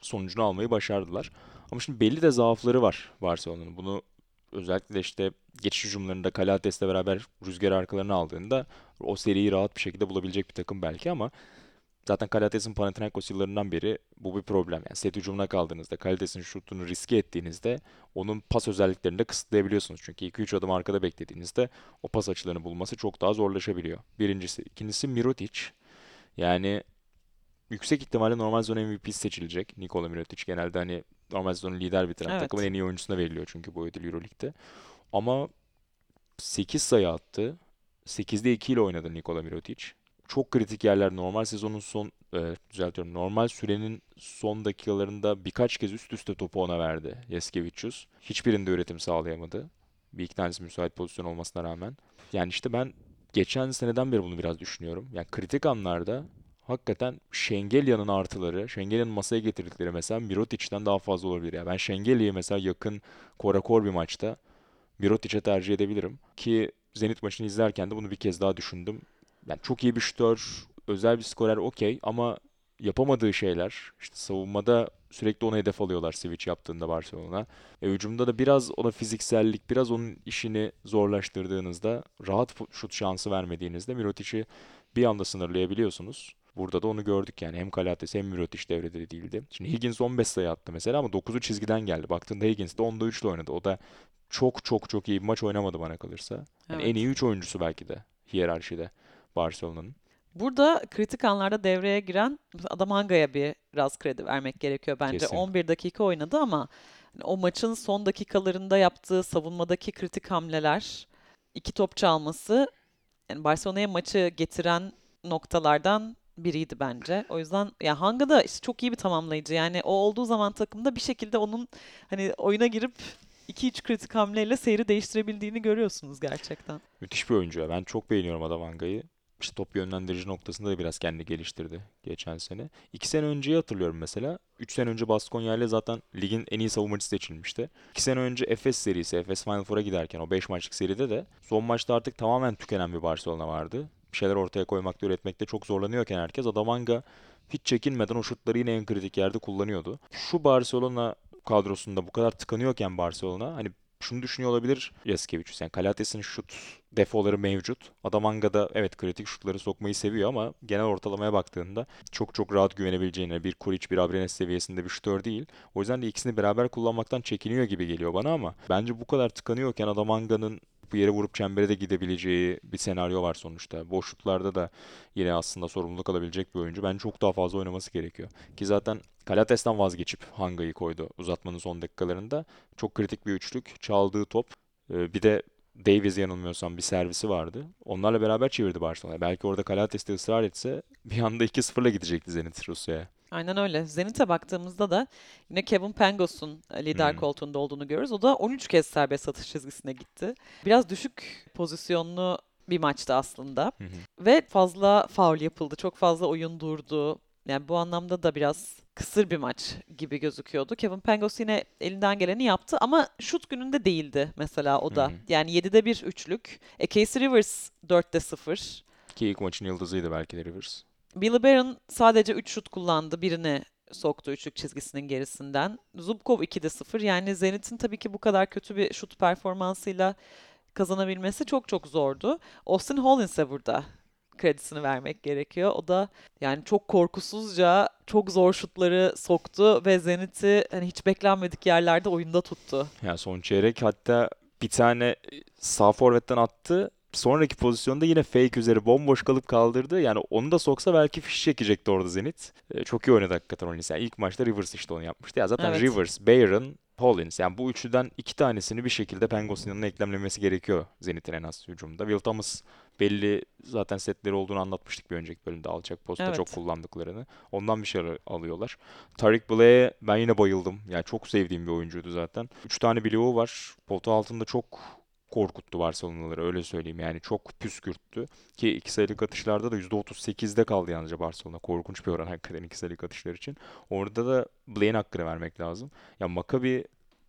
sonucunu almayı başardılar. Ama şimdi belli de zaafları var Barcelona'nın. Bunu özellikle işte geçiş hücumlarında Calates'le beraber rüzgar arkalarını aldığında o seriyi rahat bir şekilde bulabilecek bir takım belki ama zaten Calates'in Panathinaikos yıllarından beri bu bir problem. Yani set hücumuna kaldığınızda, Calates'in şutunu riske ettiğinizde onun pas özelliklerini de kısıtlayabiliyorsunuz. Çünkü 2-3 adım arkada beklediğinizde o pas açılarını bulması çok daha zorlaşabiliyor. Birincisi. İkincisi Mirotic. Yani yüksek ihtimalle normal sezon MVP'si seçilecek. Nikola Mirotic genelde hani normal sezonu lider bitiren Evet. takımın en iyi oyuncusuna veriliyor çünkü bu ödül Euroleague'de. Ama 8 sayı attı. 8'de 2 ile oynadı Nikola Mirotic. Çok kritik yerler normal sezonun son e, düzeltiyorum. Normal sürenin son dakikalarında birkaç kez üst üste topu ona verdi Yasikevicius. Hiçbirinde üretim sağlayamadı. Bir iki tanesi müsait pozisyon olmasına rağmen. Yani işte ben geçen seneden beri bunu biraz düşünüyorum. Yani kritik anlarda hakikaten Şengelya'nın artıları, Şengelya'nın masaya getirdikleri mesela Mirotic'ten daha fazla olabilir. Yani ben Şengelya'yı mesela yakın korakor bir maçta Mirotic'e tercih edebilirim. Ki Zenit maçını izlerken de bunu bir kez daha düşündüm. Yani çok iyi bir şutör, özel bir skorer okey ama yapamadığı şeyler işte savunmada sürekli ona hedef alıyorlar switch yaptığında Barcelona. E, hücumda da biraz ona fiziksellik, biraz onun işini zorlaştırdığınızda, rahat şut şansı vermediğinizde Mirotic'i bir anda sınırlayabiliyorsunuz. Burada da onu gördük yani hem Kalates hem Mirotic devrede değildi. Şimdi Higgins 15 sayı attı mesela ama 9'u çizgiden geldi. Baktığında Higgins de 10'da 3'le oynadı. O da çok çok çok iyi bir maç oynamadı bana kalırsa. Yani en Evet. iyi 3 oyuncusu belki de hiyerarşide Barcelona'nın. Burada kritik anlarda devreye giren Adamanga'ya biraz kredi vermek gerekiyor bence. Kesin. 11 dakika oynadı ama hani o maçın son dakikalarında yaptığı savunmadaki kritik hamleler, iki top çalması yani Barcelona'ya maçı getiren noktalardan biriydi bence. O yüzden ya Hanga da işte çok iyi bir tamamlayıcı. Yani o olduğu zaman takımda bir şekilde onun hani oyuna girip 2-3 kritik hamleyle seyri değiştirebildiğini görüyorsunuz gerçekten. Müthiş bir oyuncu ya. Ben çok beğeniyorum Adamanga'yı. İşte top yönlendirici noktasında da biraz kendini geliştirdi geçen sene. İki sene önceyi hatırlıyorum mesela. Üç sene önce Baskonya ile zaten ligin en iyi savunmacısı seçilmişti. İki sene önce Efes serisi, Efes Final Four'a giderken o beş maçlık seride de son maçta artık tamamen tükenen bir Barcelona vardı. Bir şeyler ortaya koymakta, üretmekte çok zorlanıyorken herkes Adamanga hiç çekinmeden o şutları yine en kritik yerde kullanıyordu. Şu Barcelona kadrosunda bu kadar tıkanıyorken Barcelona hani şunu düşünüyor olabilir Yasikevicius. Yani Kalates'in şut defoları mevcut. Adamanga da evet kritik şutları sokmayı seviyor ama genel ortalamaya baktığında çok çok rahat güvenebileceğine bir Kuric bir Abrenes seviyesinde bir şutör değil. O yüzden de ikisini beraber kullanmaktan çekiniyor gibi geliyor bana ama bence bu kadar tıkanıyorken Adamanga'nın bu yere vurup çembere de gidebileceği bir senaryo var sonuçta. Boş şutlarda da yine aslında sorumluluk alabilecek bir oyuncu. Bence çok daha fazla oynaması gerekiyor. Ki zaten Kalates'ten vazgeçip Hanga'yı koydu uzatmanın son dakikalarında. Çok kritik bir üçlük. Çaldığı top. Ee, Bir de Davies yanılmıyorsam bir servisi vardı. Onlarla beraber çevirdi Barcelona. Belki orada Kalates de ısrar etse bir anda 2-0'la gidecekti Zenit Rusya'ya. Aynen öyle. Zenit'e baktığımızda da yine Kevin Pangos'un e, lider Hı. koltuğunda olduğunu görüyoruz. O da 13 kez serbest atış çizgisine gitti. Biraz düşük pozisyonlu bir maçtı aslında. Hı hı. Ve fazla faul yapıldı. Çok fazla oyun durdu. Yani bu anlamda da biraz kısır bir maç gibi gözüküyordu. Kevin Pangos yine elinden geleni yaptı ama şut gününde değildi mesela o da. Hı hı. Yani 7'de 1 üçlük. E, Casey Rivers 4'te 0. Ki ilk maçın yıldızıydı belki de Rivers. Billy Barron sadece 3 şut kullandı. Birini soktu üçlük çizgisinin gerisinden. Zubkov 2'de 0. Yani Zenit'in tabii ki bu kadar kötü bir şut performansıyla kazanabilmesi çok çok zordu. Austin Hollins'e burada kredisini vermek gerekiyor. O da yani çok korkusuzca çok zor şutları soktu ve Zenit'i hani hiç beklenmedik yerlerde oyunda tuttu. Yani son çeyrek hatta bir tane sağ forvetten attı. Sonraki pozisyonda yine fake üzeri bomboş kalıp kaldırdı. Yani onu da soksa belki fiş çekecekti orada Zenit. Ee, çok iyi oynadı hakikaten Hollins. Yani ilk maçta Rivers işte onu yapmıştı. Ya zaten Evet. Rivers, Bayern, Hollins. Yani bu üçlüden iki tanesini bir şekilde Pangos'un yanına eklemlemesi gerekiyor Zenit'in en az hücumda. Will Thomas belli zaten setleri olduğunu anlatmıştık bir önceki bölümde alacak posta Evet. çok kullandıklarını. Ondan bir şey alıyorlar. Tariq Black'e ben yine bayıldım. Yani çok sevdiğim bir oyuncuydu zaten. Üç tane bloğu var. Pota altında çok korkuttu Barcelona'ları öyle söyleyeyim. Yani çok püskürttü. Ki iki sayılık atışlarda da %38'de kaldı yalnızca Barcelona. Korkunç bir oran hakikaten iki sayılık atışlar için. Orada da Blake'in hakkını vermek lazım. Ya Maccabi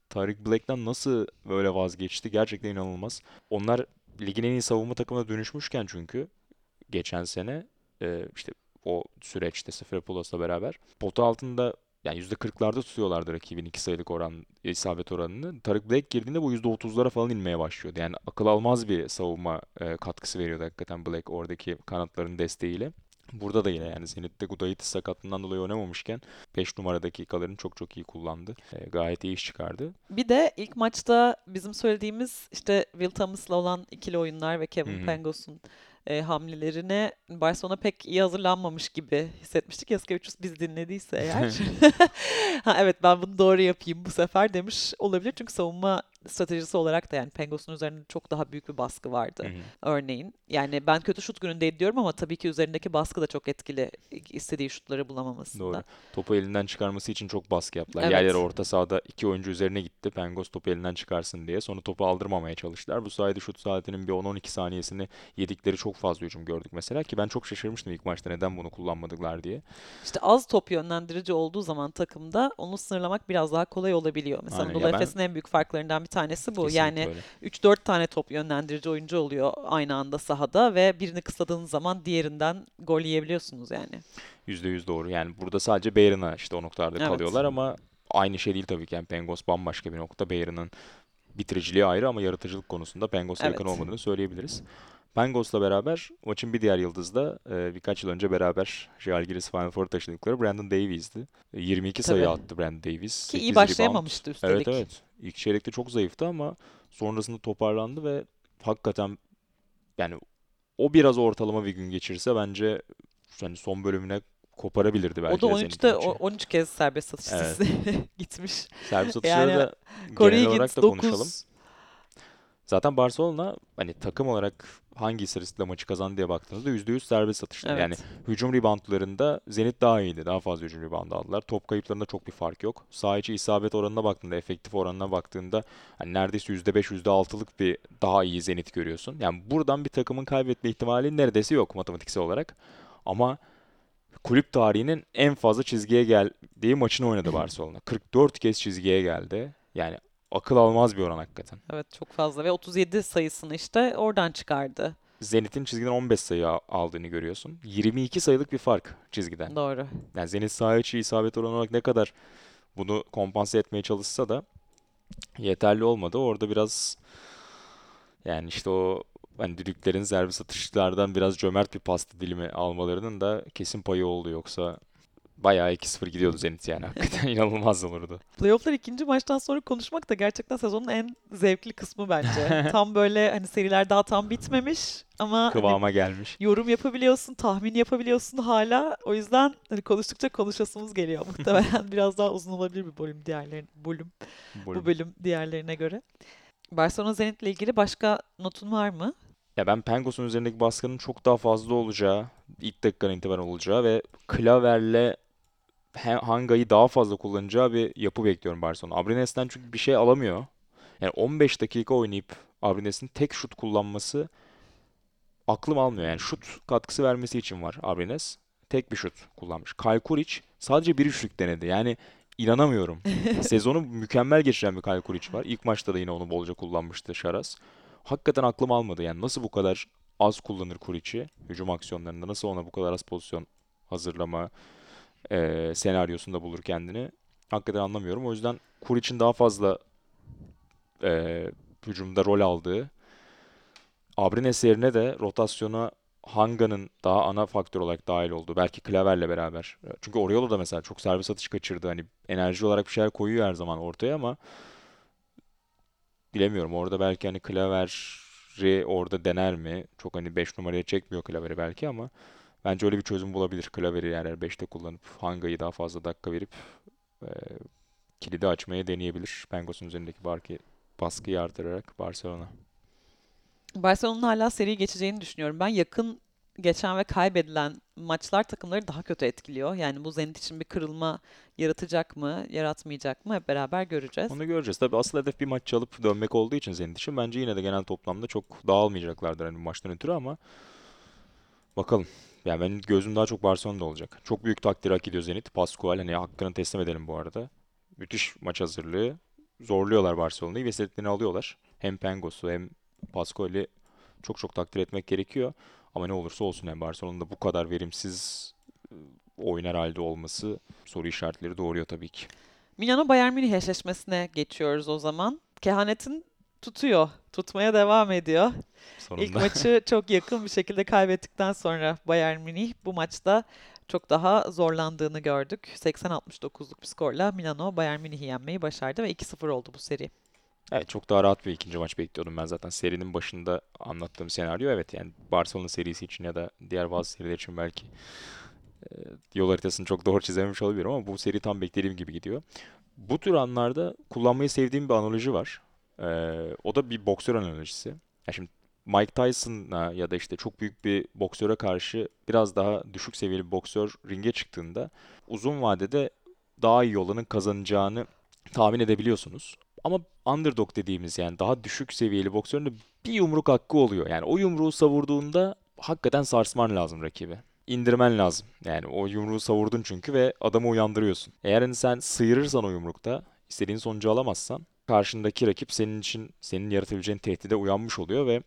Tariq Blake'den nasıl böyle vazgeçti gerçekten inanılmaz. Onlar ligin en iyi savunma takımına dönüşmüşken çünkü geçen sene e, işte o süreçte Seferopoulos beraber pota altında yani %40'larda tutuyorlardı rakibin iki sayılık oran isabet oranını. Tarık Blake girdiğinde bu %30'lara falan inmeye başlıyordu. Yani akıl almaz bir savunma e, katkısı veriyordu hakikaten Blake oradaki kanatların desteğiyle. Burada da yine yani Zenit'te Gudaitis sakatlığından dolayı oynamamışken 5 numara dakikalarını çok çok iyi kullandı. E, gayet iyi iş çıkardı. Bir de ilk maçta bizim söylediğimiz işte Will Thomas'la olan ikili oyunlar ve Kevin Hı hı. Pangos'un e, hamlelerine Barcelona pek iyi hazırlanmamış gibi hissetmiştik. Yaskevicius biz dinlediyse eğer. ha, evet ben bunu doğru yapayım bu sefer demiş olabilir. Çünkü savunma stratejisi olarak da yani Pangos'un üzerinde çok daha büyük bir baskı vardı Hı hı. örneğin. Yani ben kötü şut günündeydi diyorum ama tabii ki üzerindeki baskı da çok etkili istediği şutları bulamamasında. Doğru. Topu elinden çıkarması için çok baskı yaptılar. Evet. Yer yer orta sahada iki oyuncu üzerine gitti. Pengos topu elinden çıkarsın diye. Sonra topu aldırmamaya çalıştılar. Bu sayede şut saatinin bir 10-12 saniyesini yedikleri çok fazla hücum gördük mesela. Ki ben çok şaşırmıştım ilk maçta neden bunu kullanmadılar diye. İşte az top yönlendirici olduğu zaman takımda onu sınırlamak biraz daha kolay olabiliyor. Mesela. Anadolu Efes'in en büyük farklarından bir tanesi bu. Kesinlikle Yani öyle. 3-4 tane top yönlendirici oyuncu oluyor aynı anda sahada ve birini kısladığınız zaman diğerinden gol yiyebiliyorsunuz yani. %100 doğru. Yani burada sadece Bayern'a işte o noktalarda Evet. kalıyorlar ama aynı şey değil tabii ki. Yani Pengos bambaşka bir nokta. Bayern'ın bitiriciliği ayrı ama yaratıcılık konusunda Pengos'a yakın Evet. olmadığını söyleyebiliriz. Pengos'la beraber maçın bir diğer yıldızı da e, birkaç yıl önce beraber Žalgiris Final Four taşıdıkları Brandon Davies'di. E, 22 sayı Tabii. attı Brandon Davies. Ki 8 iyi rebound. başlayamamıştı üstelik. Evet evet. İlk çeyrekte çok zayıftı ama sonrasında toparlandı ve hakikaten yani o biraz ortalama bir gün geçirse bence yani son bölümüne koparabilirdi belki O da de Zenit 13'te maçı. o- 13 kez serbest atış Evet. gitmiş. Servis atışları Yani da Corey genel olarak da konuşalım. 9. Zaten Barcelona hani takım olarak hangi istatistiğiyle maçı kazandı diye baktığınızda %100 serbest atışlar. Evet. Yani hücum reboundlarında Zenit daha iyiydi. Daha fazla hücum reboundu aldılar. Top kayıplarında çok bir fark yok. Sağ içi isabet oranına baktığında, efektif oranına baktığında hani neredeyse %5, %6'lık bir daha iyi Zenit görüyorsun. Yani buradan bir takımın kaybetme ihtimali neredeyse yok matematiksel olarak. Ama kulüp tarihinin en fazla çizgiye geldiği maçını oynadı Barcelona. 44 kez çizgiye geldi. Yani akıl almaz bir oran hakikaten. Evet çok fazla ve 37 sayısını işte oradan çıkardı. Zenit'in çizgiden 15 sayı aldığını görüyorsun. 22 sayılık bir fark çizgiden. Doğru. Yani Zenit saha içi isabet oranı olarak ne kadar bunu kompanse etmeye çalışsa da yeterli olmadı. Orada biraz yani işte o hani düdüklerin servis atışlardan biraz cömert bir pasta dilimi almalarının da kesin payı oldu. Yoksa bayağı 2-0 gidiyordu Zenit yani hakikaten inanılmaz olurdu. Playoff'lar ikinci maçtan sonra konuşmak da gerçekten sezonun en zevkli kısmı bence. tam böyle hani seriler daha tam bitmemiş ama hani Kıvama gelmiş. yorum yapabiliyorsun, tahmin yapabiliyorsun hala. O yüzden hani konuştukça konuşasımız geliyor. Muhtemelen biraz daha uzun olabilir bir bölüm diğerlerine bölüm bu bölüm diğerlerine göre. Barcelona Zenit'le ilgili başka notun var mı? Ya ben Pengos'un üzerindeki baskının çok daha fazla olacağı, ilk dakikadan itibaren olacağı ve Klaver'le Hanga'yı daha fazla kullanacağı bir yapı bekliyorum Barcelona. Abrines'ten çünkü bir şey alamıyor. Yani 15 dakika oynayıp Abrines'in tek şut kullanması aklım almıyor. Yani şut katkısı vermesi için var Abrines. Tek bir şut kullanmış. Kyle Kuric sadece bir üçlük denedi. Yani inanamıyorum. Sezonu mükemmel geçiren bir Kyle Kuric var. İlk maçta da yine onu bolca kullanmıştı Şaras. Hakikaten aklım almadı. Yani nasıl bu kadar az kullanır Kuric'i hücum aksiyonlarında? Nasıl ona bu kadar az pozisyon hazırlama eee, senaryosunda bulur kendini? Hakikaten anlamıyorum. O yüzden Kuric'in daha fazla eee, hücumda rol aldığı, Abrines yerine de rotasyona Hanga'nın daha ana faktör olarak dahil olduğu, belki Klaver'le beraber. Çünkü Oriolo da mesela çok servis atış kaçırdı. Hani enerji olarak bir şeyler koyuyor her zaman ortaya ama bilemiyorum. Orada belki hani Klaver'i orada dener mi? Çok hani 5 numaraya çekmiyor Klaver'i belki ama bence öyle bir çözüm bulabilir. Klaver'i yani 5'te kullanıp Hanga'yı daha fazla dakika verip e, kilidi açmaya deneyebilir. Pengos'un üzerindeki barkı, baskıyı artırarak Barcelona. Barcelona'nın hala seri geçeceğini düşünüyorum. Ben yakın geçen ve kaybedilen maçlar takımları daha kötü etkiliyor. Yani bu Zenit için bir kırılma yaratacak mı, yaratmayacak mı hep beraber göreceğiz. Onu göreceğiz. Tabii asıl hedef bir maç çalıp dönmek olduğu için Zenit için bence yine de genel toplamda çok dağılmayacaklardır hani bu maçtan ötürü ama bakalım. Yani benim gözüm daha çok Barcelona'da olacak. Çok büyük takdir hak ediyor Zenit. Pascual hani hakkını teslim edelim bu arada. Müthiş maç hazırlığı. Zorluyorlar Barcelona'yı ve istediklerini alıyorlar. Hem Pengos'u hem Pascual'i çok çok takdir etmek gerekiyor. Ama ne olursa olsun yani Barcelona'da bu kadar verimsiz e, oynar halde olması soru işaretleri doğuruyor tabii ki. Milano Bayern Münih eşleşmesine geçiyoruz o zaman. Kehanetin tutuyor, tutmaya devam ediyor. İlk Sonunda. maçı çok yakın bir şekilde kaybettikten sonra Bayern Münih bu maçta çok daha zorlandığını gördük. 80-69'luk bir skorla Milano Bayern Münih'i yenmeyi başardı ve 2-0 oldu bu seri. Evet çok daha rahat bir ikinci maç bekliyordum ben zaten. Serinin başında anlattığım senaryo evet yani Barcelona serisi için ya da diğer bazı seriler için belki e, yol haritasını çok doğru çizememiş olabilirim ama bu seri tam beklediğim gibi gidiyor. Bu tür anlarda kullanmayı sevdiğim bir analoji var. E, o da bir boksör analojisi. Ya şimdi Mike Tyson'a ya da işte çok büyük bir boksöre karşı biraz daha düşük seviyeli bir boksör ringe çıktığında uzun vadede daha iyi olanın kazanacağını tahmin edebiliyorsunuz. Ama underdog dediğimiz yani daha düşük seviyeli boksörün de bir yumruk hakkı oluyor. Yani o yumruğu savurduğunda hakikaten sarsman lazım rakibi. İndirmen lazım. Yani o yumruğu savurdun çünkü ve adamı uyandırıyorsun. Eğer hani sen sıyırırsan o yumrukta istediğin sonucu alamazsan karşındaki rakip senin için senin yaratabileceğin tehdide uyanmış oluyor ve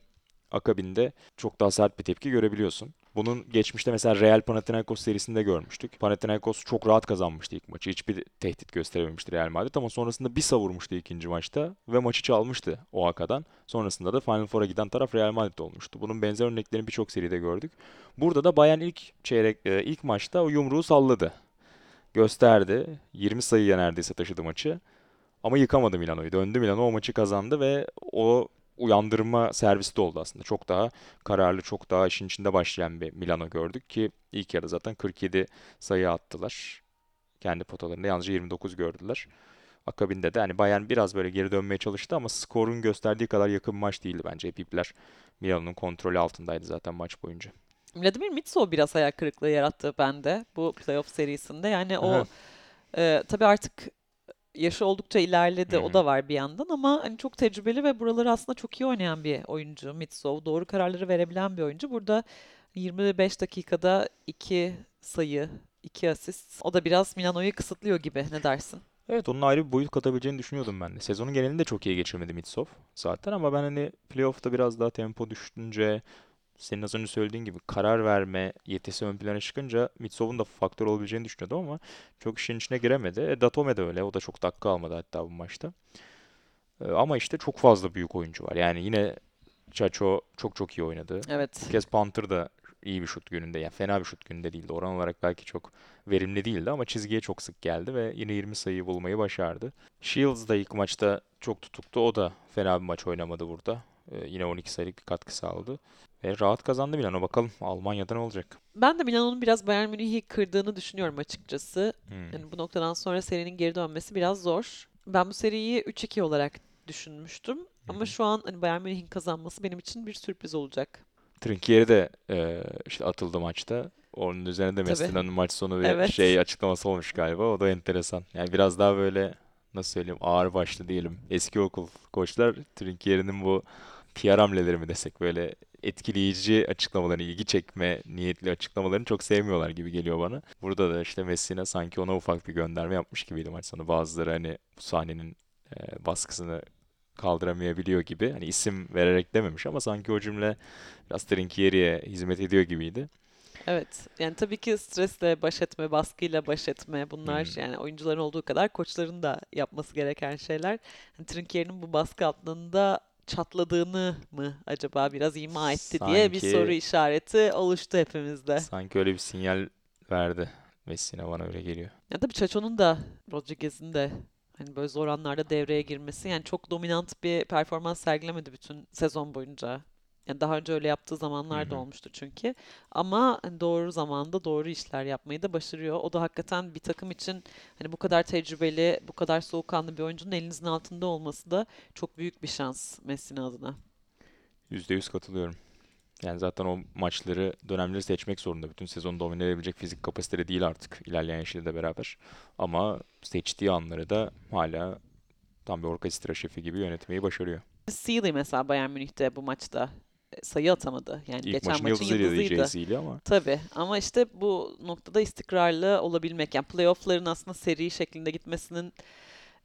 akabinde çok daha sert bir tepki görebiliyorsun. Bunun geçmişte mesela Real Panathinaikos serisinde görmüştük. Panathinaikos çok rahat kazanmıştı ilk maçı. Hiçbir tehdit gösterememişti Real Madrid ama sonrasında bir savurmuştu ikinci maçta ve maçı çalmıştı Oaxaca'dan. Sonrasında da Final Four'a giden taraf Real Madrid olmuştu. Bunun benzer örneklerini birçok seride gördük. Burada da Bayern ilk çeyrek e, ilk maçta o yumruğu salladı. Gösterdi. 20 sayıya neredeyse taşıdı maçı. Ama yıkamadı Milano'yu. Döndü Milano o maçı kazandı ve o uyandırma servisi de oldu aslında. Çok daha kararlı, çok daha işin içinde başlayan bir Milano gördük ki ilk yarıda zaten 47 sayı attılar. Kendi potalarında yalnızca 29 gördüler. Akabinde de hani Bayern biraz böyle geri dönmeye çalıştı ama skorun gösterdiği kadar yakın maç değildi bence. Hep ipler Milano'nun kontrolü altındaydı zaten maç boyunca. Vladimir Mitsov biraz hayal kırıklığı yarattı bende bu playoff serisinde. Yani o Aha. e, tabii artık yaşı oldukça ilerledi. Hı O da var bir yandan ama hani çok tecrübeli ve buraları aslında çok iyi oynayan bir oyuncu Mitsov. Doğru kararları verebilen bir oyuncu. Burada 25 dakikada 2 sayı, 2 asist. O da biraz Milano'yu kısıtlıyor gibi. Ne dersin? Evet onun ayrı bir boyut katabileceğini düşünüyordum ben de. Sezonun genelinde çok iyi geçirmedi Mitsov zaten ama ben hani playoff'ta biraz daha tempo düşünce senin az önce söylediğin gibi karar verme yetisi ön plana çıkınca Mitsov'un da faktör olabileceğini düşünüyordum ama çok işin içine giremedi. E, Datome de öyle. O da çok dakika almadı hatta bu maçta. E, ama işte çok fazla büyük oyuncu var. Yani yine Chacho çok çok iyi oynadı. Evet. Bu kez Panther da iyi bir şut gününde. Yani fena bir şut gününde değildi. Oran olarak belki çok verimli değildi ama çizgiye çok sık geldi ve yine 20 sayıyı bulmayı başardı. Shields da ilk maçta çok tutuktu. O da fena bir maç oynamadı burada. Ee, yine 12 sayılık bir katkı sağladı. Ve rahat kazandı Milano. Bakalım Almanya'da ne olacak? Ben de Milano'nun biraz Bayern Münih'i kırdığını düşünüyorum açıkçası. Hmm. Yani bu noktadan sonra serinin geri dönmesi biraz zor. Ben bu seriyi 3-2 olarak düşünmüştüm. Ama hı. şu an hani Bayern Münih'in kazanması benim için bir sürpriz olacak. Trinkieri de e, işte atıldı maçta. Onun üzerine de. Messina'nın maç sonu bir Evet. şey açıklaması olmuş galiba. O da enteresan. Yani biraz daha böyle nasıl söyleyeyim ağır başlı diyelim. Eski okul koçlar Trinkieri'nin bu PR hamleleri mi desek böyle etkileyici açıklamalarını, ilgi çekme niyetli açıklamalarını çok sevmiyorlar gibi geliyor bana. Burada da işte Messina sanki ona ufak bir gönderme yapmış gibiydi maç sonu. Bazıları hani bu sahnenin e, baskısını kaldıramayabiliyor gibi. Hani isim vererek dememiş ama sanki o cümle biraz Trinkieri'ye hizmet ediyor gibiydi. Evet. Yani tabii ki stresle baş etme, baskıyla baş etme bunlar Hmm. yani oyuncuların olduğu kadar koçların da yapması gereken şeyler. Hani Trinkieri'nin bu baskı altında çatladığını mı acaba biraz ima etti diye bir Sanki- soru işareti oluştu hepimizde. Sanki öyle bir sinyal verdi Messina bana öyle geliyor. Ya tabii Chacho'nun da Rodriguez'in de hani böyle zor anlarda devreye girmesi yani çok dominant bir performans sergilemedi bütün sezon boyunca. Yani daha önce öyle yaptığı zamanlar da Hı hı. olmuştu çünkü. Ama hani doğru zamanda doğru işler yapmayı da başarıyor. O da hakikaten bir takım için hani bu kadar tecrübeli, bu kadar soğukkanlı bir oyuncunun elinizin altında olması da çok büyük bir şans Messina adına. %100 katılıyorum. Yani zaten o maçları, dönemleri seçmek zorunda. Bütün sezonu domine edebilecek fizik kapasitede değil artık ilerleyen yaşıyla beraber. Ama seçtiği anları da hala tam bir orkestra şefi gibi yönetmeyi başarıyor. Sealy mesela Bayern Münih'te bu maçta sayı atamadı. Yani İlk geçen maçın maçın yıldızıydı yıldızıydı. Ama Tabii ama işte bu noktada istikrarlı olabilmek yani playoff'ların aslında seri şeklinde gitmesinin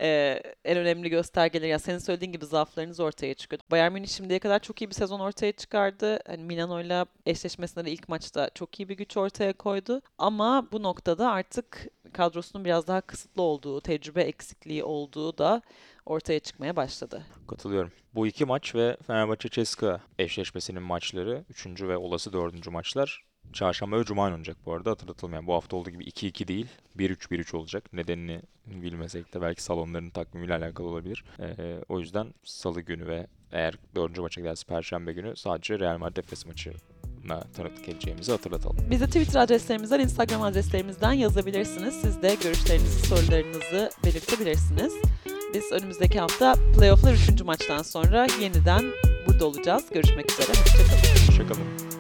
e, en önemli göstergeleri. Yani senin söylediğin gibi zaaflarınız ortaya çıkıyor. Bayern Münih şimdiye kadar çok iyi bir sezon ortaya çıkardı. Hani Milano'yla eşleşmesinde de ilk maçta çok iyi bir güç ortaya koydu. Ama bu noktada artık kadrosunun biraz daha kısıtlı olduğu, tecrübe eksikliği olduğu da ortaya çıkmaya başladı. katılıyorum. Bu iki maç ve Fenerbahçe-Ceska eşleşmesinin maçları, üçüncü ve olası dördüncü maçlar Çarşamba ve Cuma oynanacak bu arada hatırlatalım. Yani bu hafta olduğu gibi 2-2 değil 1-3-1-3 olacak. Nedenini bilmesek de belki salonların takvimiyle alakalı olabilir. Ee, o yüzden salı günü ve eğer dördüncü maça giderse perşembe günü sadece Real Madrid Efes maçına tanıklık edeceğimizi hatırlatalım. Bize Twitter adreslerimizden, Instagram adreslerimizden yazabilirsiniz. Siz de görüşlerinizi, sorularınızı belirtebilirsiniz. Biz önümüzdeki hafta playoff'lar 3. maçtan sonra yeniden burada olacağız. Görüşmek üzere. Hoşçakalın. Hoşçakalın.